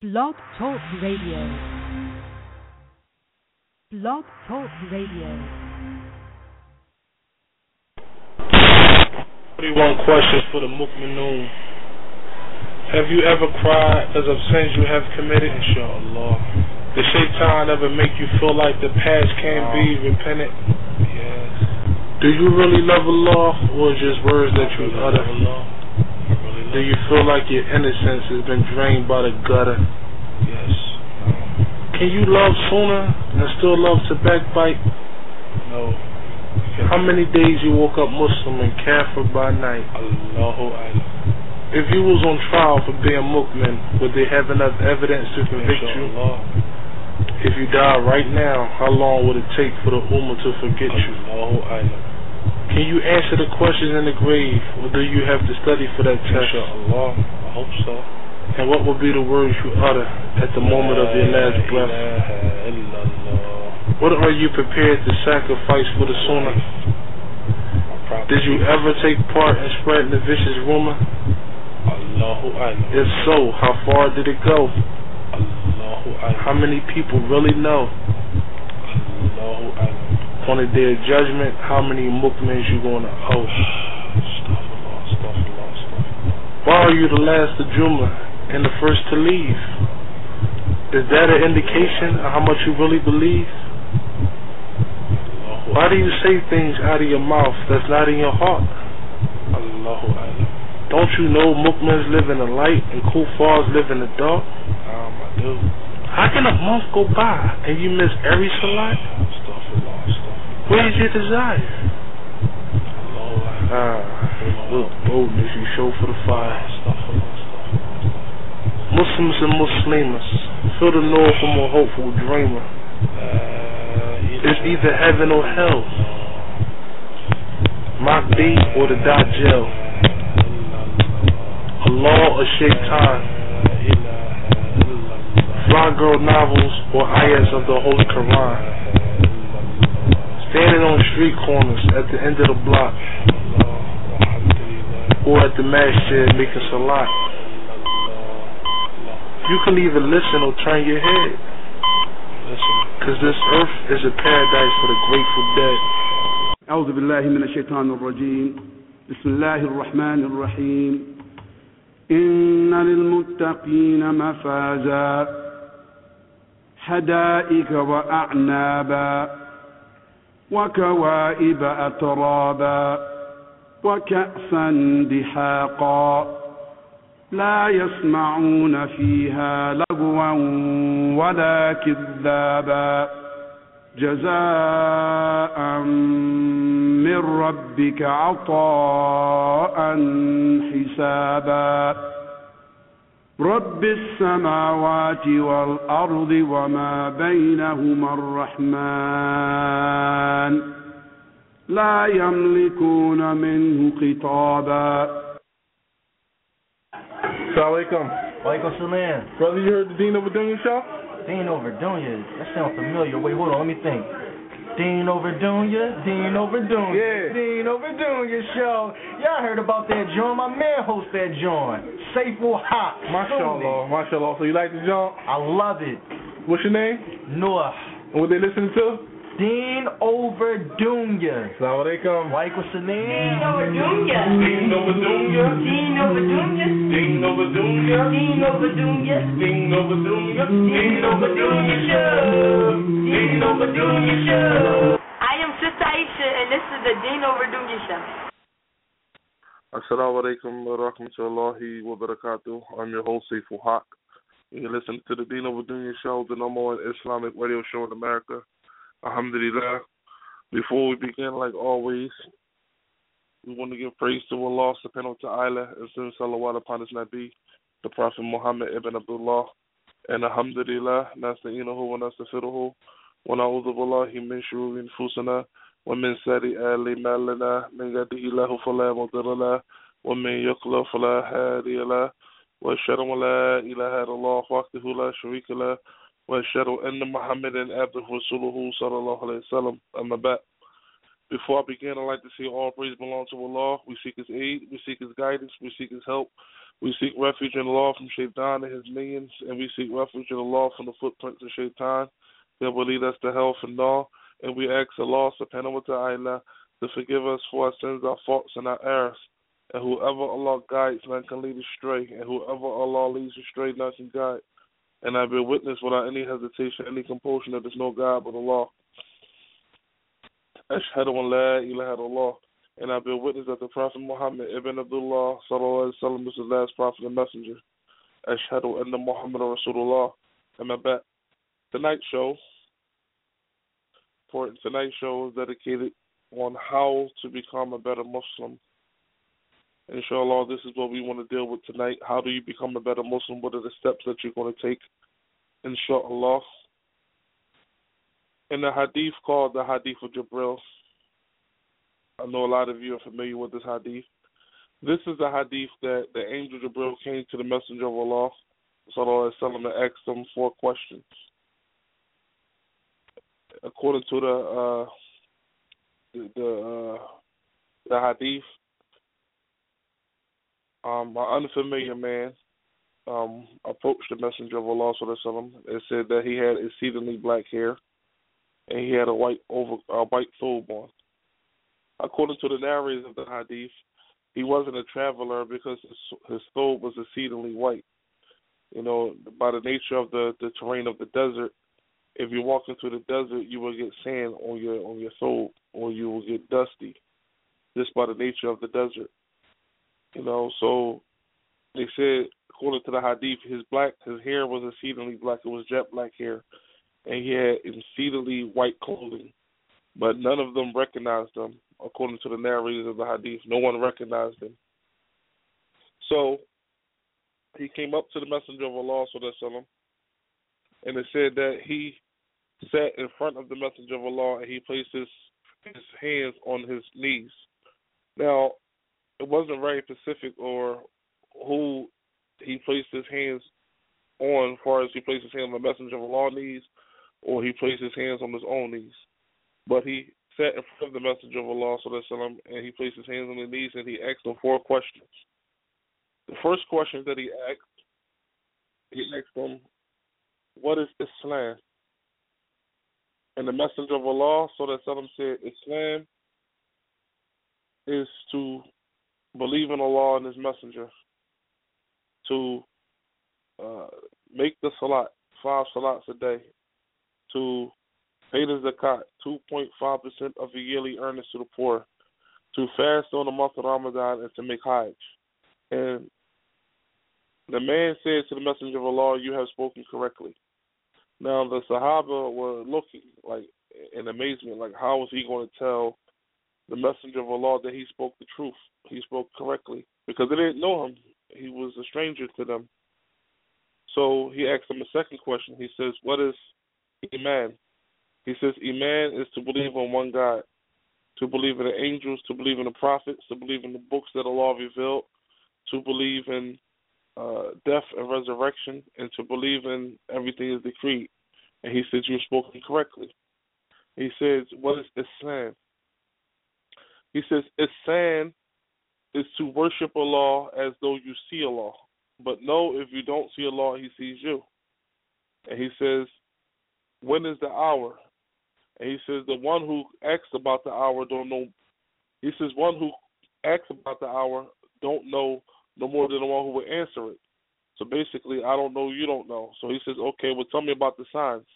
Blog Talk Radio. Blog Talk Radio. 41 questions for the Mukminoon. Have you ever cried because of sins you have committed? Inshallah. Did shaitan ever make you feel like the past can't be repented? Yes. Do you really love Allah or just words that you utter? Do you feel like your innocence has been drained by the gutter? Yes. Can you love Sunnah and still love to backbite? No. How many days you woke up Muslim and kafir by night? Allahu. If you was on trial for being Mukmin, would they have enough evidence to convict you? If you die right now, how long would it take for the Ummah to forget you? Allahu. Can you answer the questions in the grave, or do you have to study for that test? Inshallah, I hope so. And what will be the words you utter at the moment of your last breath? What are you prepared to sacrifice for the Sunnah? Did you ever take part in spreading the vicious rumor? If so, how far did it go? How many people really know? On the day of judgment, how many mukmins you going to owe? Why are you the last of Juma and the first to leave? Is that an indication of how much you really believe? Why do you say things out of your mouth that's not in your heart? Allahu Don't you know mukmins live in the light and kuffars live in the dark? Um, I do. How can a month go by and you miss every salat? Where is your desire? Ah, look, boldness you show for the fire. Muslims and Muslimas, feel the north from a hopeful dreamer. It's either heaven or hell. Mahdi or the Dajjal. Allah or Shaitan. Fly girl novels or ayahs of the Holy Quran Standing on street corners at the end of the block. Or at the masjid making salat. You can either listen or turn your head. Because this earth is a paradise for the grateful dead. أعوذ بالله من الشيطان الرجيم بسم الله الرحمن الرحيم إن للمتقين مفازا حدائق وأعنابا وكوائب أترابا وكأسا دحاقا لا يسمعون فيها لغوا ولا كذابا جزاء من ربك عطاء حسابا رب السماوات والأرض وما بينهما الرحمن لا يملكون منه خطابا Assalamu alaikum. Walaikum salam. Brother, you heard the Dean over Dunya show? Dean over Dunya. That sounds familiar. Wait, hold on. Let me think. Deen over Dunya. Deen over Dunya. Yeah. Deen over Dunya show. Y'all heard about that joint. My man hosts that joint. Saiful Haqq. MashaAllah. MashaAllah. So you like the joint? I love it. What's your name? Noah. And what they listening to? Deen over Dunya. Assalamu alaikum. Walaikum salam. Deen over Dunya. Deen over Dunya. Deen over Dunya. Deen over Dunya. Deen over Dunya. Deen over Dunya. Deen over Dunya show. Deen over Dunya show. I am Sister Aisha, and this is the Deen over Dunya show. Assalamu alaikum wa rahmatullahi wa barakatuh. I'm your host, Saiful Haqq. You're listening to the Deen over Dunya show, the number one Islamic radio show in America. Alhamdulillah. Before we begin, like always, we want to give praise to Allah subhanahu wa ta'ala and send salawat upon his Nabi, the Prophet Muhammad ibn Abdullah. And Alhamdulillah, nasta'inuhu wa nastaghfiruhu wa na'udhu billahi min shururi anfusina wa min sayyi'ati a'malina man yahdihillahu fala mudilla lahu wa man yudlil fala hadiya wa ashhadu an la ilaha illallah wahdahu la sharika lahu وأشهد أن محمدا عبده ورسوله صلى الله عليه وسلم أما بعد Before I begin, I'd like to say all praise belongs to Allah. We seek His aid, we seek His guidance, we seek His help. We seek refuge in Allah from Shaitan and his minions, and we seek refuge in Allah from the footprints of Shaitan that will lead us to hell for now. And we ask Allah subhanahu wa ta'ala to forgive us for our sins, our faults, and our errors. And whoever Allah guides, none can lead astray. And whoever Allah leads astray, none can guide. And I bear witness without any hesitation, any compulsion that there's no God but Allah. Ashhadu an la ilaha illallah. And I bear witness that the Prophet Muhammad ibn Abdullah sallallahu alaihi wasallam was the last prophet and messenger. Ashhadu anna Muhammad Rasulullah. And my back. Tonight's show, for tonight's show is dedicated on how to become a better Muslim. Inshallah, this is what we want to deal with tonight. How do you become a better Muslim? What are the steps that you're going to take? Inshallah. In the hadith called the Hadith of Jibril, I know a lot of you are familiar with this hadith. This is the hadith that the angel Jibril came to the Messenger of Allah, sallallahu alaihi wasallam, and asked him four questions. According to the uh, the uh, the hadith, um, an unfamiliar man um, approached the Messenger of Allah sallallahu and said that he had exceedingly black hair and he had a white over a white thobe on. According to the narrators of the hadith, he wasn't a traveler because his, thobe was exceedingly white. You know, by the nature of the the terrain of the desert, if you walk into the desert, you will get sand on your on your thobe, or you will get dusty, just by the nature of the desert. You know, so they said according to the hadith, his black his hair was exceedingly black. It was jet black hair, and he had exceedingly white clothing, but none of them recognized him. According to the narrators of the hadith, no one recognized him. So he came up to the messenger of Allah, sallam, and it said that he sat in front of the messenger of Allah and he placed his his hands on his knees. Now, it wasn't very specific or who he placed his hands on, as far as he placed his hands on the messenger of Allah knees, or he placed his hands on his own knees. But he sat in front of the messenger of Allah وسلم, and he placed his hands on his knees and he asked him four questions. The first question that he asked, he asked him, What is Islam? And the messenger of Allah وسلم, said, Islam is to believe in Allah and His Messenger, to uh, make the salat, five salats a day, to pay the zakat, 2.5% of the yearly earnings to the poor, to fast on the month of Ramadan, and to make Hajj. And the man said to the Messenger of Allah, You have spoken correctly. Now, the Sahaba were looking like in amazement, like, how was he going to tell the Messenger of Allah that he spoke the truth? He spoke correctly because they didn't know him. He was a stranger to them. So he asked them a second question. He says, What is Iman? He says, Iman is to believe on one God, to believe in the angels, to believe in the prophets, to believe in the books that Allah revealed, to believe in uh, death and resurrection, and to believe in everything is decreed. And he says, You're spoken correctly. He says, What is Ihsan? He says, Ihsan is to worship Allah as though you see Allah. But no, if you don't see Allah, He sees you. And He says, When is the hour? And He says, The one who asks about the hour don't know. He says, One who asks about the hour don't know no more than the one who will answer it. So basically, I don't know, you don't know. So he says, okay, well, tell me about the signs.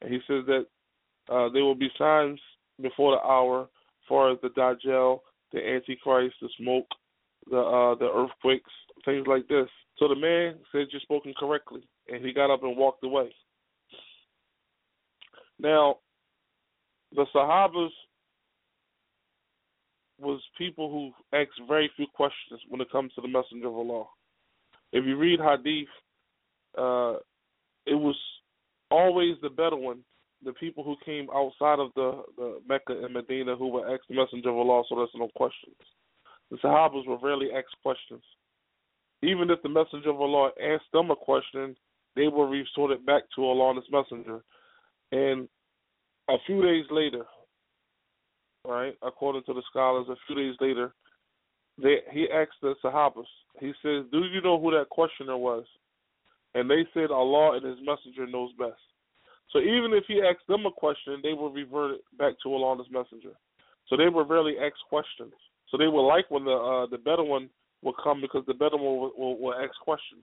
And he says that uh, there will be signs before the hour, far as the Dajjal, the Antichrist, the smoke, the uh, the earthquakes, things like this. So the man said you're spoken correctly, and he got up and walked away. Now, the Sahabas was people who asked very few questions when it comes to the Messenger of Allah. If you read Hadith, uh, it was always the Bedouin, the people who came outside of the, the Mecca and Medina who were the Messenger of Allah so there's no questions. The Sahabas were rarely asked questions. Even if the Messenger of Allah asked them a question, they were resorted back to Allah and His Messenger. And a few days later, right, according to the scholars, a few days later, they he asked the Sahabas. He says, "Do you know who that questioner was?" And they said, "Allah and His Messenger knows best." So even if he asked them a question, they will revert back to Allah and Messenger. So they were rarely asked questions. So they were like when the uh, the Bedouin would come because the Bedouin will, will, will ask questions,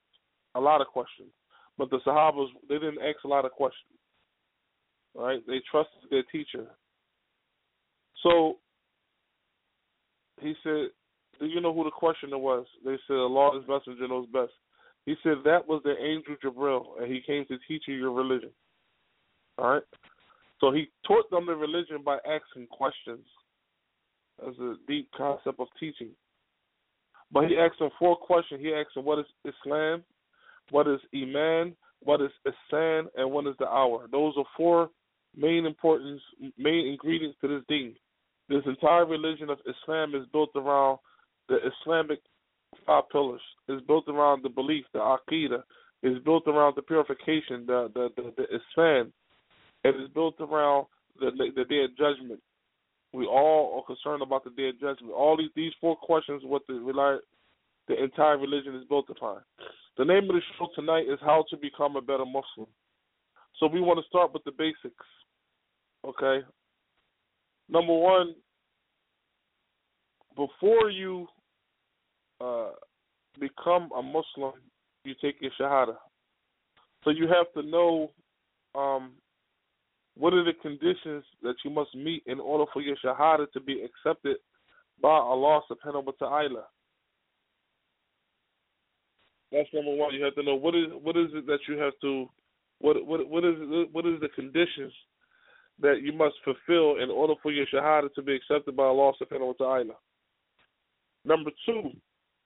a lot of questions. But the Sahabas they didn't ask a lot of questions. Right? They trusted their teacher. So he said, Do you know who the questioner was? They said, Allah Messenger knows best. He said, That was the angel Jibril, and he came to teach you your religion. All right? So he taught them the religion by asking questions. That's a deep concept of teaching. But he asked them four questions. He asked them, What is Islam? What is Iman? What is Ihsan? And what is the hour? Those are four main importance, main ingredients to this deen. This entire religion of Islam is built around the Islamic five pillars. It's built around the belief, the aqidah. It's built around the purification, the the the, the. It is built around the the day of judgment. We all are concerned about the day of judgment. All these these four questions, what the the entire religion is built upon. The name of the show tonight is how to become a better Muslim. So we want to start with the basics. Okay, number one, before you uh, become a Muslim, you take your Shahada. So you have to know um, what are the conditions that you must meet in order for your Shahada to be accepted by Allah subhanahu wa ta'ala. That's number one. You have to know what is what is it that you have to what what what is what is the conditions that you must fulfill in order for your shahada to be accepted by Allah subhanahu wa ta'ala. Number two,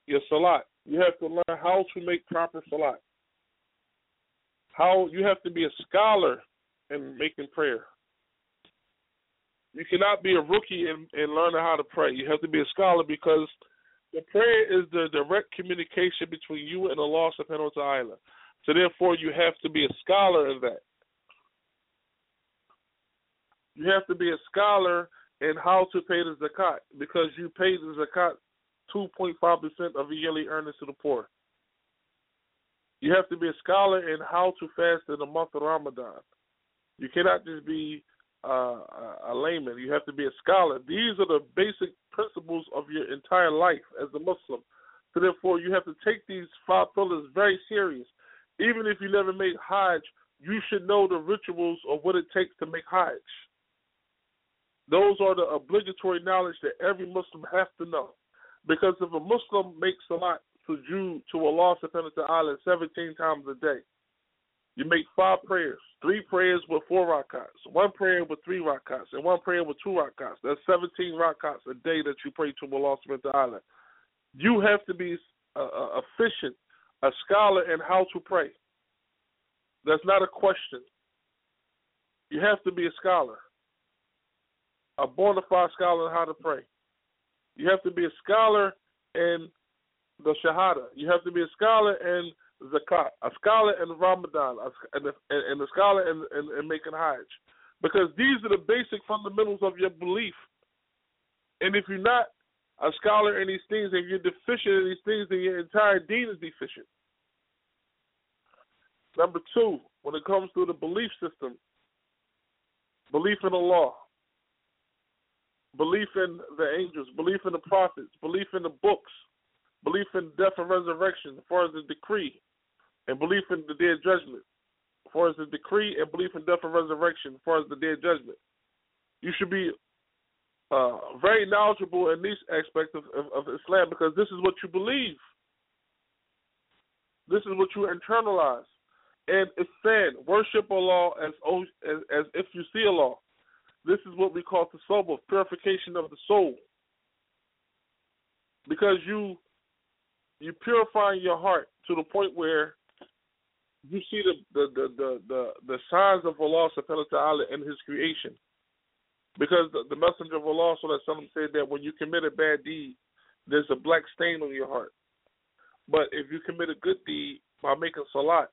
your salat. You have to learn how to make proper salat. How you have to be a scholar in making prayer. You cannot be a rookie in learning how to pray. You have to be a scholar because the prayer is the direct communication between you and Allah subhanahu wa ta'ala. So therefore you have to be a scholar in that. You have to be a scholar in how to pay the zakat because you pay the zakat 2.5% of your yearly earnings to the poor. You have to be a scholar in how to fast in the month of Ramadan. You cannot just be uh, a layman. You have to be a scholar. These are the basic principles of your entire life as a Muslim. So therefore, you have to take these five pillars very serious. Even if you never made Hajj, you should know the rituals of what it takes to make Hajj. Those are the obligatory knowledge that every Muslim has to know. Because if a Muslim makes salat sujood to Allah subhanahu wa ta'ala 17 times a day, you make five prayers, three prayers with four rakats, one prayer with three rakats, and one prayer with two rakats. That's 17 rakats a day that you pray to Allah subhanahu wa ta'ala. You have to be uh, uh, efficient, a scholar in how to pray. That's not a question. You have to be a scholar a bona fide scholar in how to pray. You have to be a scholar in the Shahada. You have to be a scholar in Zakat, a scholar in Ramadan, and a, scholar in, in, in making Hajj. Because these are the basic fundamentals of your belief. And if you're not a scholar in these things and you're deficient in these things, then your entire deen is deficient. Number two, when it comes to the belief system, belief in Allah, belief in the angels, belief in the prophets, belief in the books, belief in death and resurrection as far as the decree, and belief in the day of judgment as far as the decree, and belief in death and resurrection as far as the day of judgment. You should be uh, very knowledgeable in these aspects of, of, of Islam because this is what you believe. This is what you internalize. And it's said, worship Allah as, as, as if you see Allah. This is what we call the soul of purification of the soul. Because you you purify your heart to the point where you see the the the the the, the signs of Allah subhanahu wa ta'ala in his creation. Because the, the messenger of Allah sallallahu said that when you commit a bad deed, there's a black stain on your heart. But if you commit a good deed by making salat,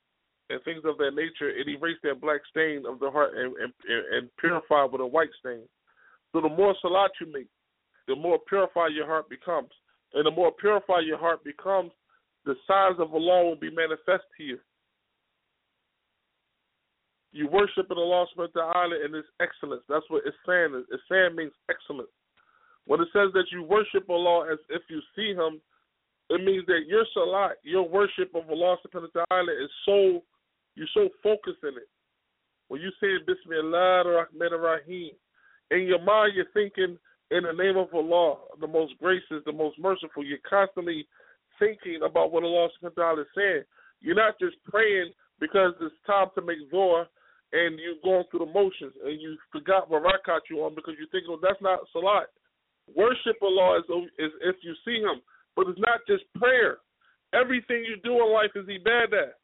and things of that nature, it erased that black stain of the heart and, and, and purify with a white stain. So the more salat you make, the more purified your heart becomes. And the more purified your heart becomes, the signs of Allah will be manifest to you. You worship in Allah subhanahu wa in His excellence. That's what Ihsan is. Ihsan means excellence. When it says that you worship Allah as if you see Him, it means that your salat, your worship of Allah subhanahu wa ta'ala is so, you're so focused in it. When you say Bismillah ar-Rahman ar-Rahim, in your mind you're thinking in the name of Allah, the most gracious, the most merciful. You're constantly thinking about what Allah subhanahu wa ta'ala is saying. You're not just praying because it's time to make dua and you're going through the motions and you forgot what rakat you on because you think, oh, that's not salat. Worship Allah is, is if you see Him, but it's not just prayer. Everything you do in life is ibadah.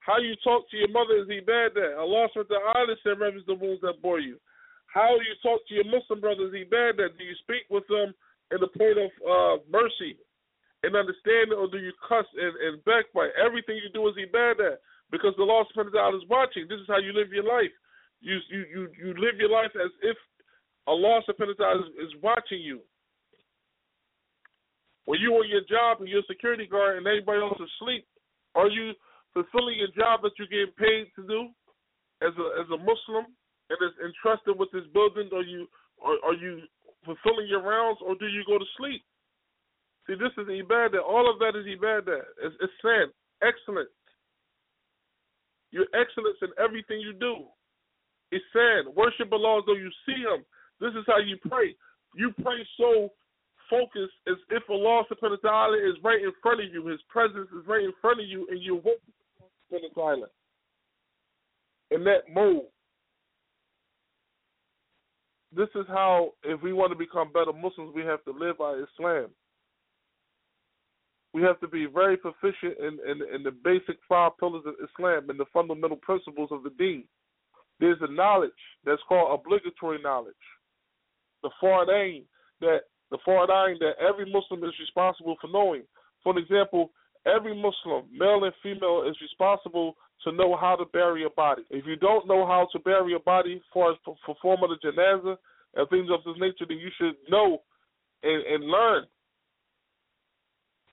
How you talk to your mother is ibadah. Allah subhanahu wa ta'ala said, reverence the wounds that bore you. How you talk to your Muslim brothers is ibadah. Do you speak with them in the point of uh, mercy and understanding, or do you cuss and, and backbite? Everything you do is ibadah because the Lord subhanahu is watching. This is how you live your life. You you you, you live your life as if Allah subhanahu wa is, is watching you. When you on your job and you're a security guard and everybody else is asleep, are you fulfilling your job that you're getting paid to do as a as a Muslim and is entrusted with this building? Are you are, are you fulfilling your rounds or do you go to sleep? See, this is ibadah. All of that is ibadah. It's, it's sin. Excellent. You're excellence in everything you do. It's saying worship Allah as though you see Him. This is how you pray. You pray so focused as if Allah subhanahu wa ta'ala is right in front of you. His presence is right in front of you and you're walking subhanahu wa ta'ala. In that mode. This is how, if we want to become better Muslims, we have to live by Islam we have to be very proficient in, in, in the basic five pillars of Islam and the fundamental principles of the deen. There's a knowledge that's called obligatory knowledge. The fardain that the fardain that every Muslim is responsible for knowing. For example, every Muslim, male and female, is responsible to know how to bury a body. If you don't know how to bury a body, for performing the janazah and things of this nature, then you should know and, and learn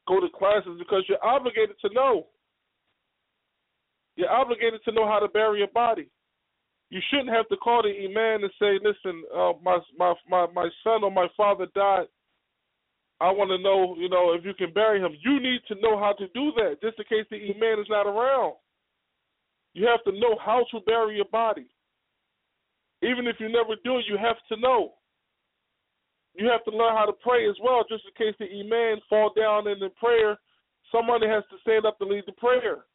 go to classes because you're obligated to know. You're obligated to know how to bury a body. You shouldn't have to call the imam and say, "Listen, uh, my my my my son or my father died. I want to know, you know, if you can bury him." You need to know how to do that, just in case the imam is not around. You have to know how to bury your body. Even if you never do you have to know you have to learn how to pray as well, just in case the imam fall down in the prayer. Somebody has to stand up to lead the prayer.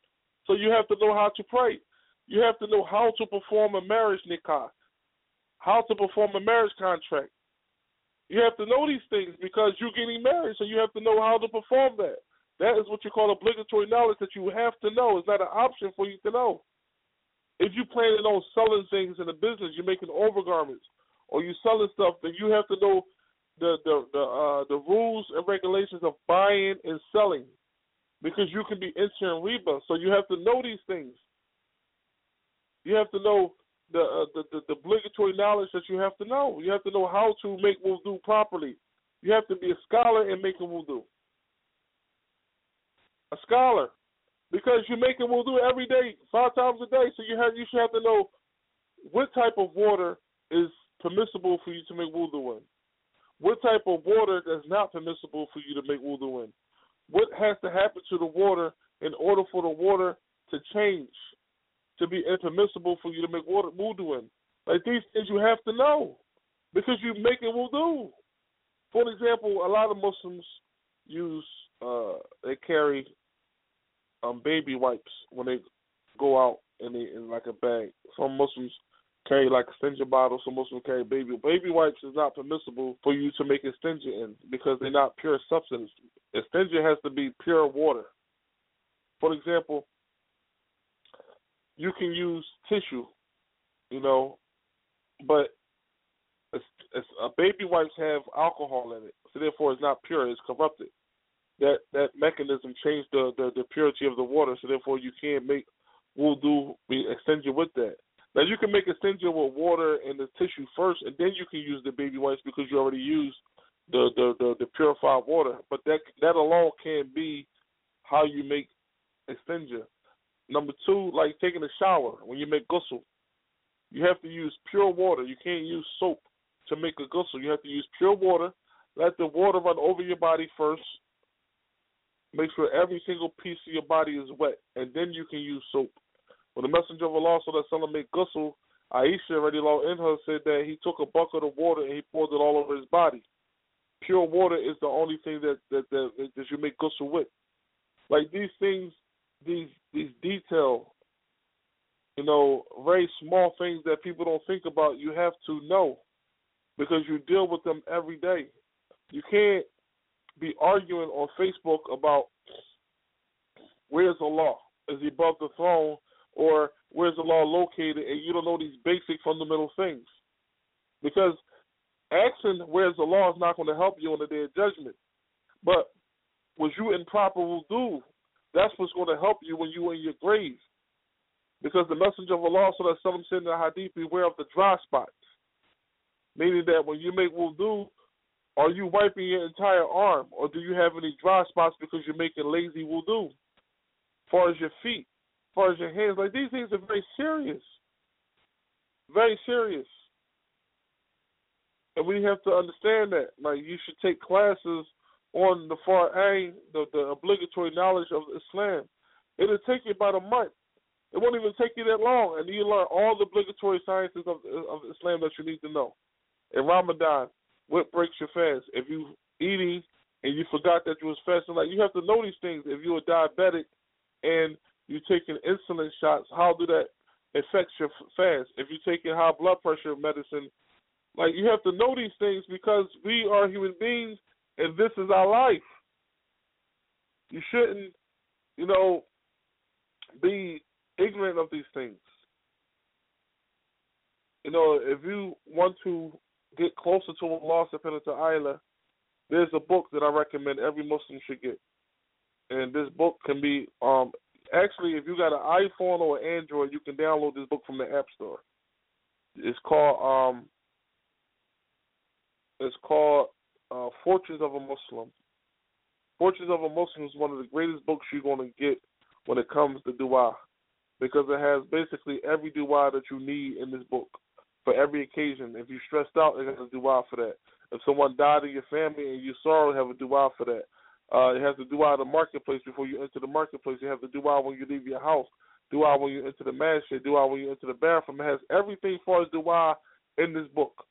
So you have to know how to pray. You have to know how to perform a marriage nikah, how to perform a marriage contract. You have to know these things because you're getting married, so you have to know how to perform that. That is what you call obligatory knowledge that you have to know. It's not an option for you to know. If you're planning on selling things in a business, you're making overgarments, or you're selling stuff, then you have to know the the the uh, the rules and regulations of buying and selling, because you can be entering riba. So you have to know these things. You have to know the, uh, the, the the obligatory knowledge that you have to know. You have to know how to make wudu properly. You have to be a scholar in making wudu. A scholar, because you're making wudu every day, five times a day. So you have you should have to know what type of water is permissible for you to make wudu in. What type of water is not permissible for you to make wudu in? What has to happen to the water in order for the water to change, to be impermissible for you to make water wudu in? Like these things you have to know because you're making wudu. For example, a lot of Muslims use uh, they carry um, baby wipes when they go out in, the, in like a bag. Some Muslims carry like istinja bottles. Some Muslims carry baby baby wipes is not permissible for you to make istinja in because they're not pure substance. Istinja has to be pure water. For example, you can use tissue, you know, but it's, it's, uh, baby wipes have alcohol in it, so therefore it's not pure. It's corrupted. That that mechanism changed the, the the purity of the water, so therefore you can't make wudu be istinja with that. Now you can make a istinja with water and the tissue first, and then you can use the baby wipes because you already used the the the, the purified water. But that that alone can't be how you make a istinja. Number two, like taking a shower when you make ghusl, you have to use pure water. You can't use soap to make a ghusl. You have to use pure water. Let the water run over your body first. Make sure every single piece of your body is wet, and then you can use soap. When the messenger of Allah saw that someone make ghusl, Aisha already in her said that he took a bucket of water and he poured it all over his body. Pure water is the only thing that that that, that you make ghusl with. Like these things, these these detail, you know, very small things that people don't think about. You have to know because you deal with them every day. You can't be arguing on Facebook about where's Allah? Is he above the throne? Or where's the law located? And you don't know these basic fundamental things. Because asking where's the law is not going to help you on the day of judgment. But was you in proper wudu? That's what's going to help you when you're in your grave. Because the messenger of Allah, so that someone said in the hadith, beware of the dry spots. Meaning that when you make wudu, are you wiping your entire arm, or do you have any dry spots because you're making lazy wudu? As far as your feet, far as your hands, like these things are very serious, very serious, and we have to understand that. Like you should take classes on the far A, the, the obligatory knowledge of Islam. It'll take you about a month. It won't even take you that long, and you learn all the obligatory sciences of, of Islam that you need to know. In Ramadan, what breaks your fast? If you eating and you forgot that you was fasting, like you have to know these things. If you're diabetic and you're taking insulin shots, how do that affect your fast? If you're taking high blood pressure medicine, like you have to know these things because we are human beings and this is our life. You shouldn't, you know, be ignorant of these things. You know, if you want to get closer to Allah subhanahu wa ta'ala, there's a book that I recommend every Muslim should get. And this book can be um actually if you got an iPhone or an Android, you can download this book from the App Store. It's called um it's called uh, Fortress of a Muslim. Fortress of a Muslim is one of the greatest books you're going to get when it comes to dua because it has basically every dua that you need in this book for every occasion. If you're stressed out, it has a dua for that. If someone died in your family and you're sorrow, have a dua for that. Uh, it has to dua in the marketplace before you enter the marketplace. You have to do out when you leave your house. Do out when you enter the masjid. out when you enter the bathroom. It has everything as far as dua in this book.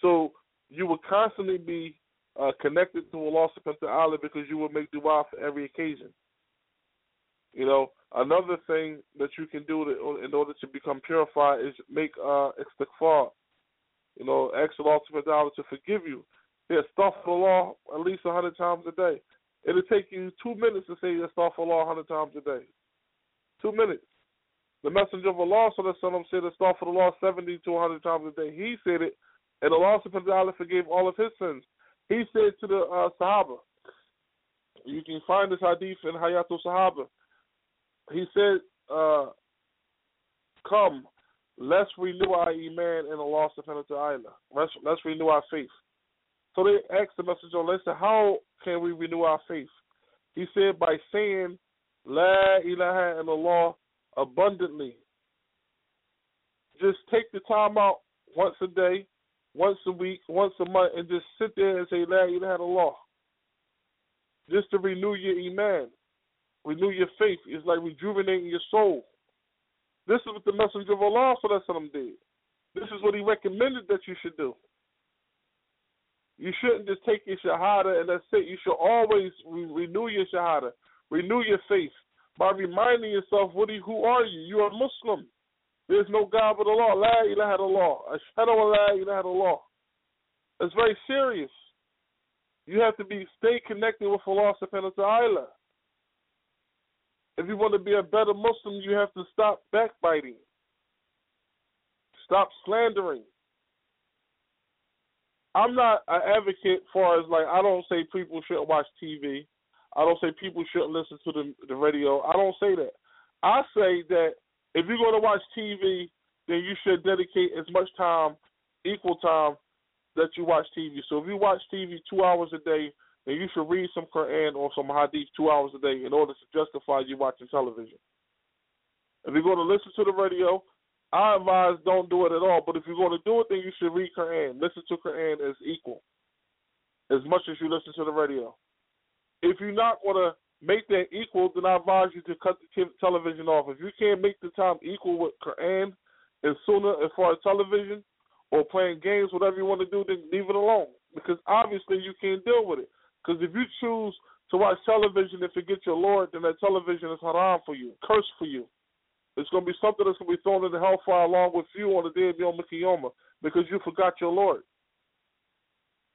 So you will constantly be uh, connected to Allah subhanahu wa ta'ala because you will make dua for every occasion. You know, another thing that you can do to, in order to become purified is make uh, istighfar. You know, ask Allah subhanahu wa ta'ala to forgive you. Yeah, astaghfirullah at least a hundred times a day. It'll take you two minutes to say astaghfirullah a hundred times a day. Two minutes. The Messenger of Allah sallallahu said astaghfirullah seventy to a hundred times a day. He said it, and Allah subhanahu wa ta'ala forgave all of his sins. He said to the uh, Sahaba, you can find this hadith in Hayatul Sahaba. He said, uh, "Come, let's renew our iman in Allah subhanahu wa ta'ala. Let's let's renew our faith." So they asked the messenger, "They said, how can we renew our faith?" He said, "By saying La ilaha illallah abundantly. Just take the time out once a day, once a week, once a month, and just sit there and say La ilaha illallah. Just to renew your iman, renew your faith. It's like rejuvenating your soul. This is what the Messenger of Allah did. This is what he recommended that you should do. You shouldn't just take your shahada and that's it. You should always re- renew your shahada, renew your faith by reminding yourself, what you, who are you? You are Muslim. There's no God but Allah. La ilaha illallah. Ashhadu la ilaha illallah. It's very serious. You have to be stay connected with Allah subhanahu wa ta'ala. If you want to be a better Muslim, you have to stop backbiting. Stop slandering. I'm not an advocate for as like I don't say people shouldn't watch TV. I don't say people shouldn't listen to the the radio. I don't say that. I say that if you're going to watch TV, then you should dedicate as much time, equal time, that you watch TV. So if you watch TV two hours a day, then you should read some Quran or some Hadith two hours a day in order to justify you watching television. If you're going to listen to the radio, I advise don't do it at all. But if you're going to do it, then you should read Quran. Listen to Quran as equal, as much as you listen to the radio. If you're not going to make that equal, then I advise you to cut the television off. If you can't make the time equal with Quran and Sunnah as far as television or playing games, whatever you want to do, then leave it alone. Because obviously you can't deal with it. Because if you choose to watch television and forget your Lord, then that television is haram for you, cursed for you. It's going to be something that's going to be thrown into hellfire along with you on the day of Yom Kippur because you forgot your Lord.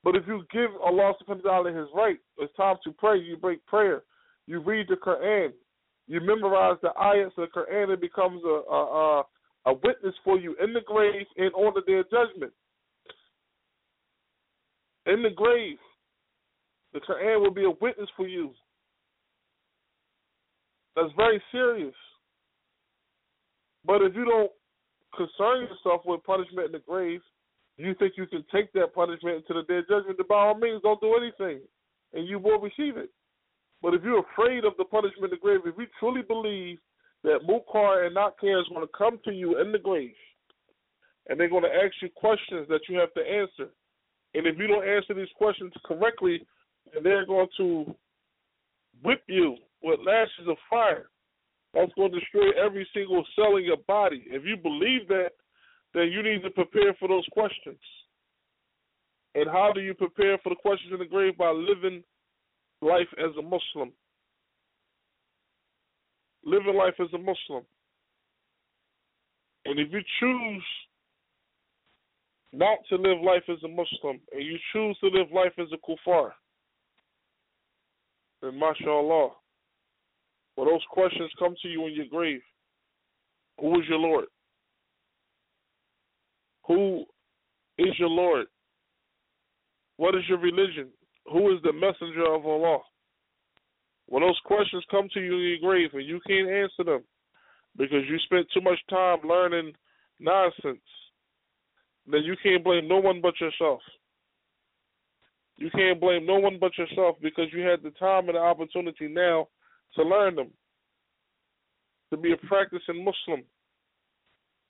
But if you give Allah subhanahu wa ta'ala his right, it's time to pray, you break prayer. You read the Quran. You memorize the ayats of the Quran. It becomes a, a, a, a witness for you in the grave and on the day of judgment. In the grave, the Quran will be a witness for you. That's very serious. But if you don't concern yourself with punishment in the grave, you think you can take that punishment into the day of judgment, then by all means don't do anything and you will receive it. But if you're afraid of the punishment in the grave, if you truly believe that Munkar and Nakir is going to come to you in the grave and they're going to ask you questions that you have to answer, and if you don't answer these questions correctly, then they're going to whip you with lashes of fire. That's going to destroy every single cell in your body. If you believe that, then you need to prepare for those questions. And how do you prepare for the questions in the grave? By living life as a Muslim. Living life as a Muslim. And if you choose not to live life as a Muslim and you choose to live life as a kuffar, then mashallah, when those questions come to you in your grave, who is your Lord? Who is your Lord? What is your religion? Who is the messenger of Allah? When those questions come to you in your grave and you can't answer them because you spent too much time learning nonsense, then you can't blame no one but yourself. You can't blame no one but yourself because you had the time and the opportunity now to learn them, to be a practicing Muslim,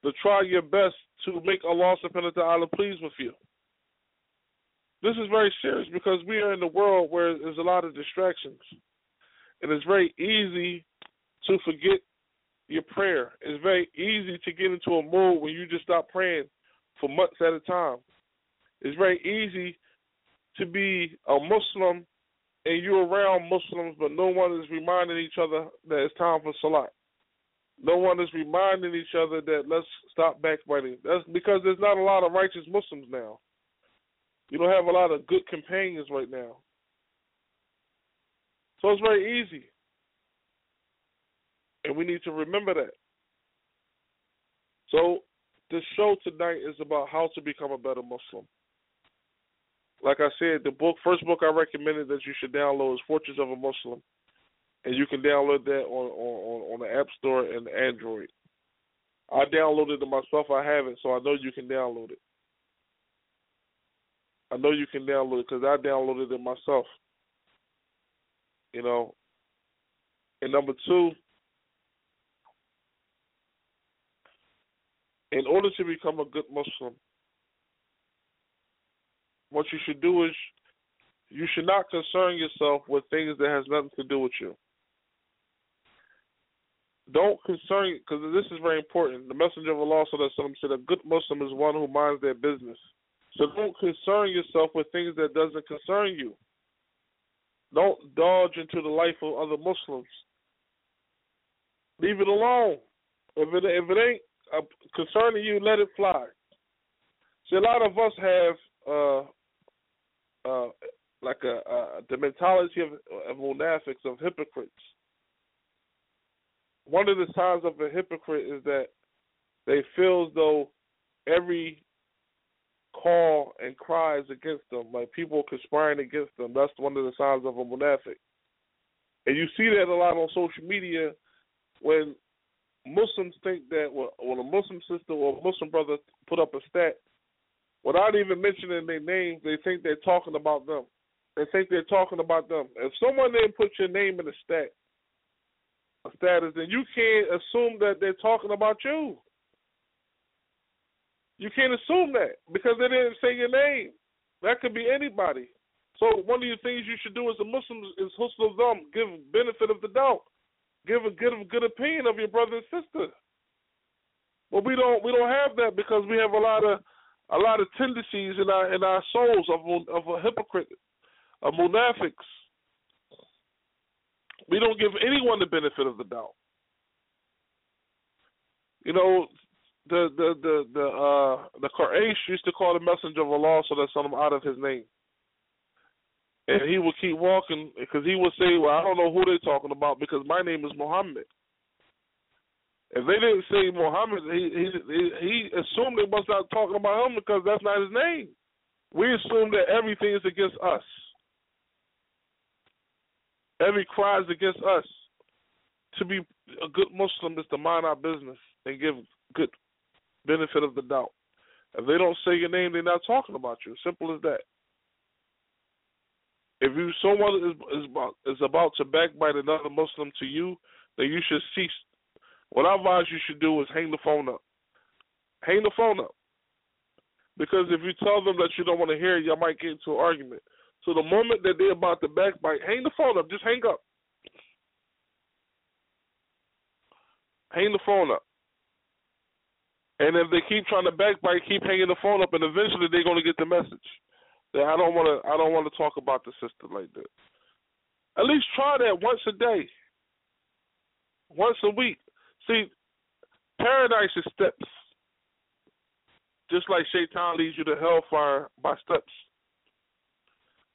to try your best to make Allah subhanahu wa ta'ala pleased with you. This is very serious because we are in a world where there's a lot of distractions. And it's very easy to forget your prayer. It's very easy to get into a mood when you just stop praying for months at a time. It's very easy to be a Muslim and you're around Muslims, but no one is reminding each other that it's time for Salat. No one is reminding each other that let's stop backbiting. That's because there's not a lot of righteous Muslims now. You don't have a lot of good companions right now. So it's very easy. And we need to remember that. So this show tonight is about how to become a better Muslim. Like I said, the book first book I recommended that you should download is Fortress of a Muslim. And you can download that on, on, on the App Store and Android. I downloaded it myself, I have it, so I know you can download it. I know you can download it because I downloaded it myself. You know. And number two, in order to become a good Muslim, what you should do is you should not concern yourself with things that has nothing to do with you. Don't concern because this is very important. The Messenger of Allah said a good Muslim is one who minds their business. So don't concern yourself with things that doesn't concern you. Don't dodge into the life of other Muslims. Leave it alone. If it if it ain't uh, concerning you, let it fly. See, a lot of us have uh, uh, like a, uh, the mentality of, of munafiqs, of hypocrites. One of the signs of a hypocrite is that they feel as though every call and cries against them, like people conspiring against them. That's one of the signs of a munafiq. And you see that a lot on social media when Muslims think that when a Muslim sister or a Muslim brother put up a stat without even mentioning their names, they think they're talking about them. They think they're talking about them. If someone didn't put your name in a stat, a status, then you can't assume that they're talking about you. You can't assume that because they didn't say your name. That could be anybody. So one of the things you should do as a Muslim is hustle them, give benefit of the doubt, give a good good opinion of your brother and sister. But we don't we don't have that because we have a lot of a lot of tendencies in our in our souls of of a hypocrite, of munafiqs. We don't give anyone the benefit of the doubt. You know, the the the the uh the Quraysh used to call the messenger of Allah so that some out of his name. And he would keep walking because he would say, Well, I don't know who they're talking about because my name is Muhammad. If they didn't say Muhammad, he he he assumed they must not talking about him because that's not his name. We assume that everything is against us. Every cry is against us. To be a good Muslim is to mind our business and give good benefit of the doubt. If they don't say your name, they're not talking about you. Simple as that. If you someone is is about, is about to backbite another Muslim to you, then you should cease. What I advise you should do is hang the phone up. Hang the phone up. Because if you tell them that you don't want to hear it, you might get into an argument. So the moment that they're about to backbite, hang the phone up. Just hang up. Hang the phone up. And if they keep trying to backbite, keep hanging the phone up, and eventually they're going to get the message. That I don't want to. I don't want to talk about the sister like that. At least try that once a day, once a week. See, paradise is steps. Just like Shaitan leads you to hellfire by steps.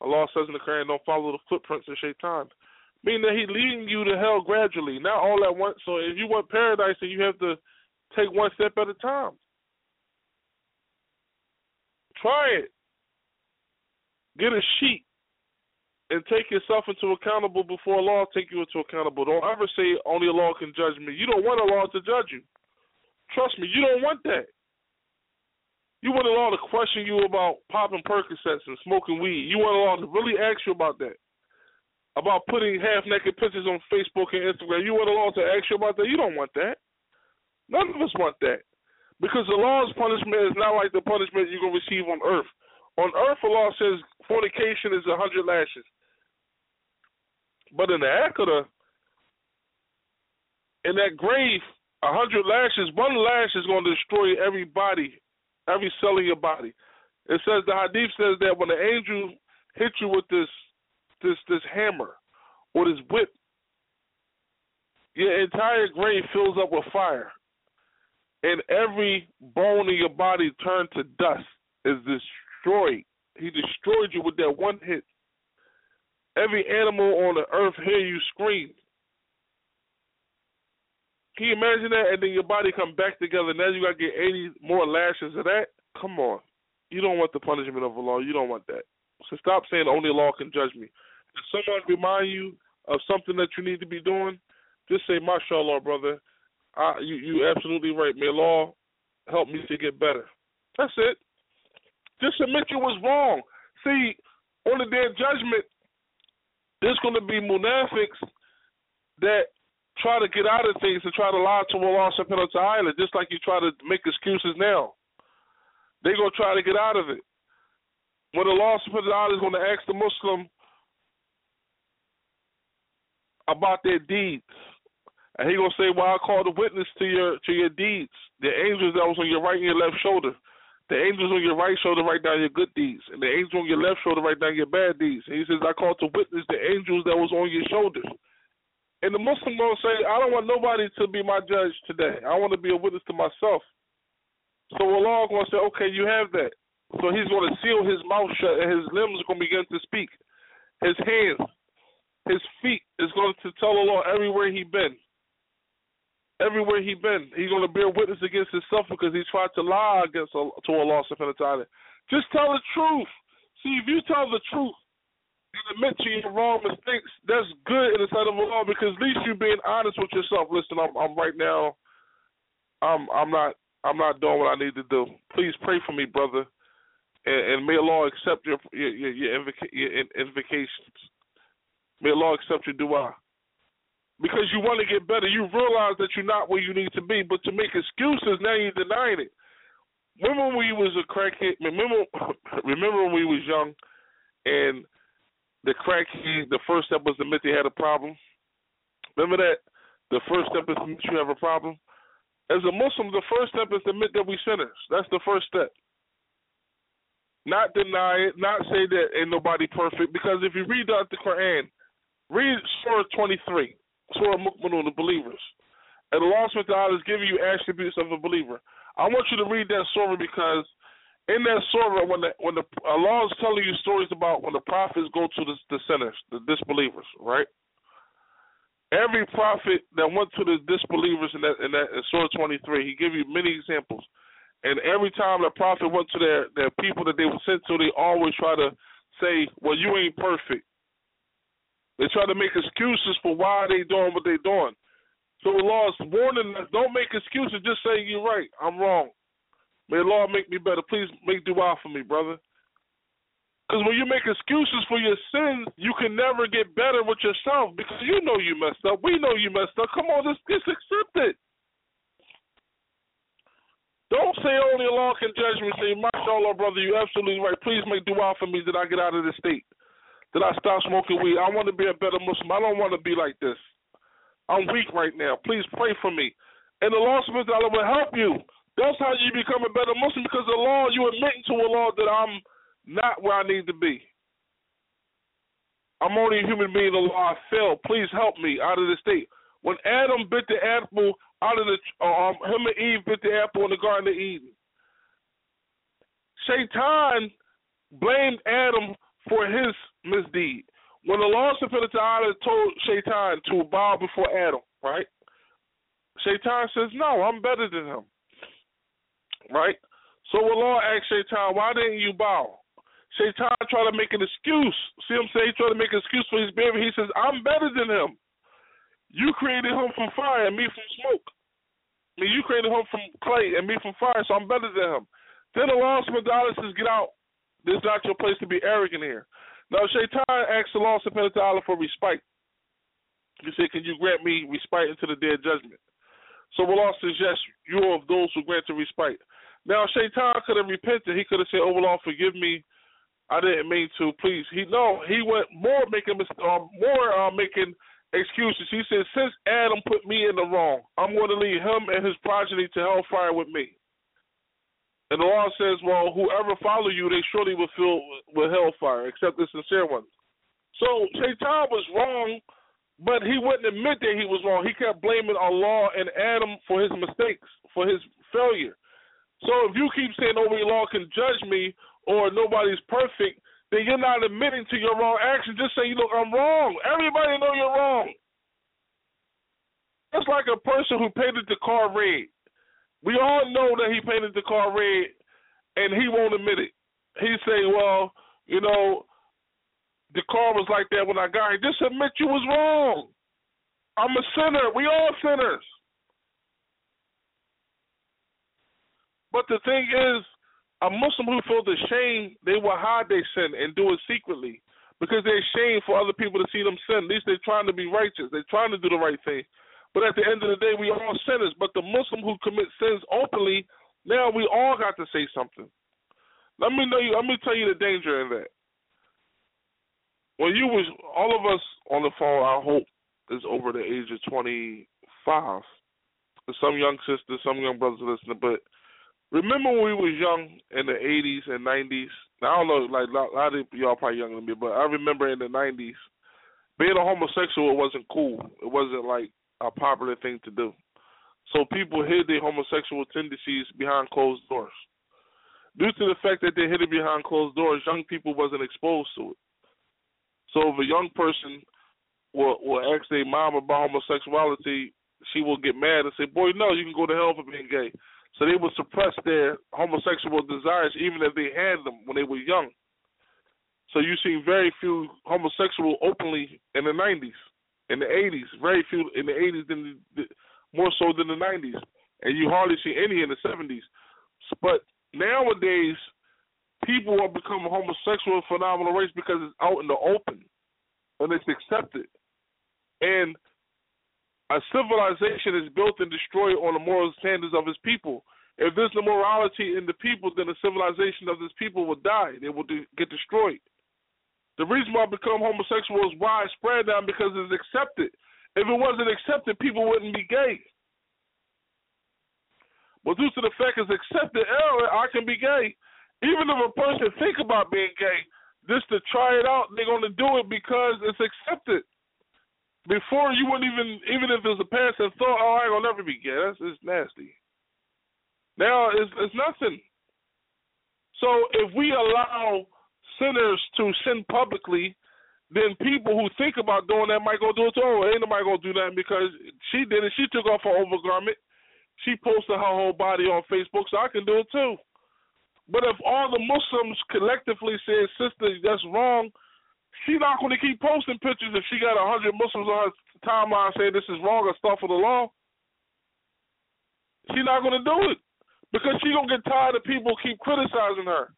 Allah says in the Quran, don't follow the footprints of Shaitan. Meaning that he's leading you to hell gradually, not all at once. So if you want paradise, then you have to take one step at a time. Try it. Get a sheet and take yourself into accountable before law take you into accountable. Don't ever say only Allah can judge me. You don't want Allah to judge you. Trust me, you don't want that. You want Allah to question you about popping Percocets and smoking weed. You want Allah to really ask you about that. About putting half naked pictures on Facebook and Instagram. You want Allah to ask you about that? You don't want that. None of us want that. Because the law's punishment is not like the punishment you're going to receive on earth. On earth, Allah says fornication is a hundred lashes. But in the Akhirah, in that grave, a hundred lashes, one lash is going to destroy every body every cell in your body. It says the hadith says that when the angel hits you with this this this hammer or this whip, your entire grave fills up with fire. And every bone in your body turned to dust is destroyed. He destroyed you with that one hit. Every animal on the earth hear you scream. Can you imagine that? And then your body come back together. Now you got to get 80 more lashes of that. Come on. You don't want the punishment of law. You don't want that. So stop saying only law can judge me. If someone remind you of something that you need to be doing, just say, MashaAllah, brother. I, you you absolutely right. May law help me to get better. That's it. Just admit you was wrong. See, on the day of judgment, there's going to be munafiqs that try to get out of things and try to lie to Allah subhanahu wa ta'ala, just like you try to make excuses now. They're going to try to get out of it. When Allah subhanahu wa ta'ala is going to ask the Muslim about their deeds, and he gonna say, "Well, I called a witness to your to your deeds. The angels that was on your right and your left shoulder, the angels on your right shoulder write down your good deeds, and the angels on your left shoulder write down your bad deeds." And he says, "I called to witness the angels that was on your shoulders." And the Muslim gonna say, I don't want nobody to be my judge today. I want to be a witness to myself. So Allah gonna say, okay, you have that. So He's gonna seal His mouth shut, and His limbs are gonna begin to speak. His hands, His feet is going to tell Allah everywhere He been. Everywhere he been, he's going to bear witness against himself because he tried to lie against a, to Allah subhanahu wa ta'ala. Just tell the truth. See, if you tell the truth, and admit to your wrong mistakes, that's good in the sight of Allah because at least you're being honest with yourself. Listen, I'm, I'm right now. I'm I'm not I'm not doing what I need to do. Please pray for me, brother. and, and may Allah accept your your your, your, invoca- your invocations. May Allah accept your dua. Because you want to get better, you realize that you're not where you need to be, but to make excuses, now you're denying it. Remember when we was a crackhead? Remember, remember when we was young, and the crackhead, the first step was to admit they had a problem. Remember that? The first step is to admit you have a problem. As a Muslim, the first step is to admit that we sinners. That's the first step. Not deny it, not say that ain't nobody perfect, because if you read the Quran, read Surah 23, Surah Mu'minun, the believers. And Allah subhanahu is giving you attributes of a believer. I want you to read that surah because in that surah, when the when the uh, Allah is telling you stories about when the prophets go to the, the sinners, the disbelievers, right? Every prophet that went to the disbelievers in that in that in Surah 23, he gave you many examples. And every time the prophet went to their their people that they were sent to, they always try to say, "Well, you ain't perfect." They try to make excuses for why they doing what they doing. So Allah is warning us: don't make excuses. Just say you're right. I'm wrong. May Allah make me better. Please make dua for me, brother. Because when you make excuses for your sins, you can never get better with yourself because you know you messed up. We know you messed up. Come on, just, just accept it. Don't say only Allah can judge me. Say, MashaAllah, oh, brother, you're absolutely right. Please make dua for me that I get out of this state, that I stop smoking weed. I want to be a better Muslim. I don't want to be like this. I'm weak right now. Please pray for me. And Allah subhanahu wa will help you. That's how you become a better Muslim because the law, you admitting to Allah that I'm not where I need to be. I'm only a human being, Allah. I failed. Please help me out of this state. When Adam bit the apple out of the, um, him and Eve bit the apple in the Garden of Eden, Shaitan blamed Adam for his misdeed. When Allah subhanahu wa ta'ala told Shaitan to bow before Adam, right? Shaitan says, No, I'm better than him. Right? So Allah asked Shaitan, Why didn't you bow? Shaitan tried to make an excuse. See what I'm saying? He tried to make an excuse for his baby. He says, I'm better than him. You created him from fire and me from smoke. I mean, you created him from clay and me from fire, so I'm better than him. Then the subhanahu wa says, Get out. This is not your place to be arrogant here. Now, Shaitan asked Allah subhanahu wa ta'ala for respite. He said, Can you grant me respite into the day of judgment? So Allah Yes, you are of those who grant the respite. Now, Shaitan could have repented. He could have said, Oh, Allah, forgive me I didn't mean to. Please, he no, he went more making uh, more uh, making excuses. He said, since Adam put me in the wrong, I'm going to lead him and his progeny to hellfire with me. And the law says, well, whoever follow you, they surely will fill with hellfire, except the sincere ones. So Shaitan was wrong, but he wouldn't admit that he was wrong. He kept blaming Allah and Adam for his mistakes, for his failure. So if you keep saying, oh, Allah can judge me, or nobody's perfect, then you're not admitting to your wrong action. Just say, look, I'm wrong. Everybody know you're wrong. It's like a person who painted the car red. We all know that he painted the car red, and he won't admit it. He say, well, you know, the car was like that when I got here. Just admit you was wrong. I'm a sinner. We all sinners. But the thing is, a Muslim who feels ashamed, they will hide their sin and do it secretly because they're ashamed for other people to see them sin. At least they're trying to be righteous. They're trying to do the right thing. But at the end of the day, we all sinners. But the Muslim who commits sins openly, now we all got to say something. Let me know you. Let me tell you the danger in that. When you was all of us on the phone, I hope is over the age of twenty five. Some young sisters, some young brothers listening, but Remember when we was young in the eighties and nineties? I don't know, like a lot of y'all probably younger than me, but I remember in the nineties, being a homosexual wasn't cool. It wasn't like a popular thing to do. So people hid their homosexual tendencies behind closed doors. Due to the fact that they hid it behind closed doors, young people wasn't exposed to it. So if a young person will will ask their mom about homosexuality, she will get mad and say, "Boy, no, you can go to hell for being gay." So they would suppress their homosexual desires even if they had them when they were young. So you see very few homosexual openly in the 90s, in the 80s, very few in the 80s, than the, more so than the 90s, and you hardly see any in the 70s. But nowadays, people are becoming homosexual phenomenal race because it's out in the open and it's accepted. And a civilization is built and destroyed on the moral standards of its people. If there's no morality in the people, then the civilization of this people will die. They will de- get destroyed. The reason why I become homosexual is widespread now because it's accepted. If it wasn't accepted, people wouldn't be gay. But due to the fact it's accepted, I can be gay. Even if a person think about being gay, just to try it out, they're going to do it because it's accepted. Before you wouldn't even, even if there's a passive thought, oh, I ain't gonna never be gay. That's it's nasty. Now it's it's nothing. So if we allow sinners to sin publicly, then people who think about doing that might go do it too. Oh, ain't nobody gonna do that because she did it. She took off her overgarment. She posted her whole body on Facebook, so I can do it too. But if all the Muslims collectively say, sister, that's wrong, she's not going to keep posting pictures if she got a hundred Muslims on her timeline saying this is wrong or stuff for the law. She's not going to do it because she's going to get tired of people keep criticizing her.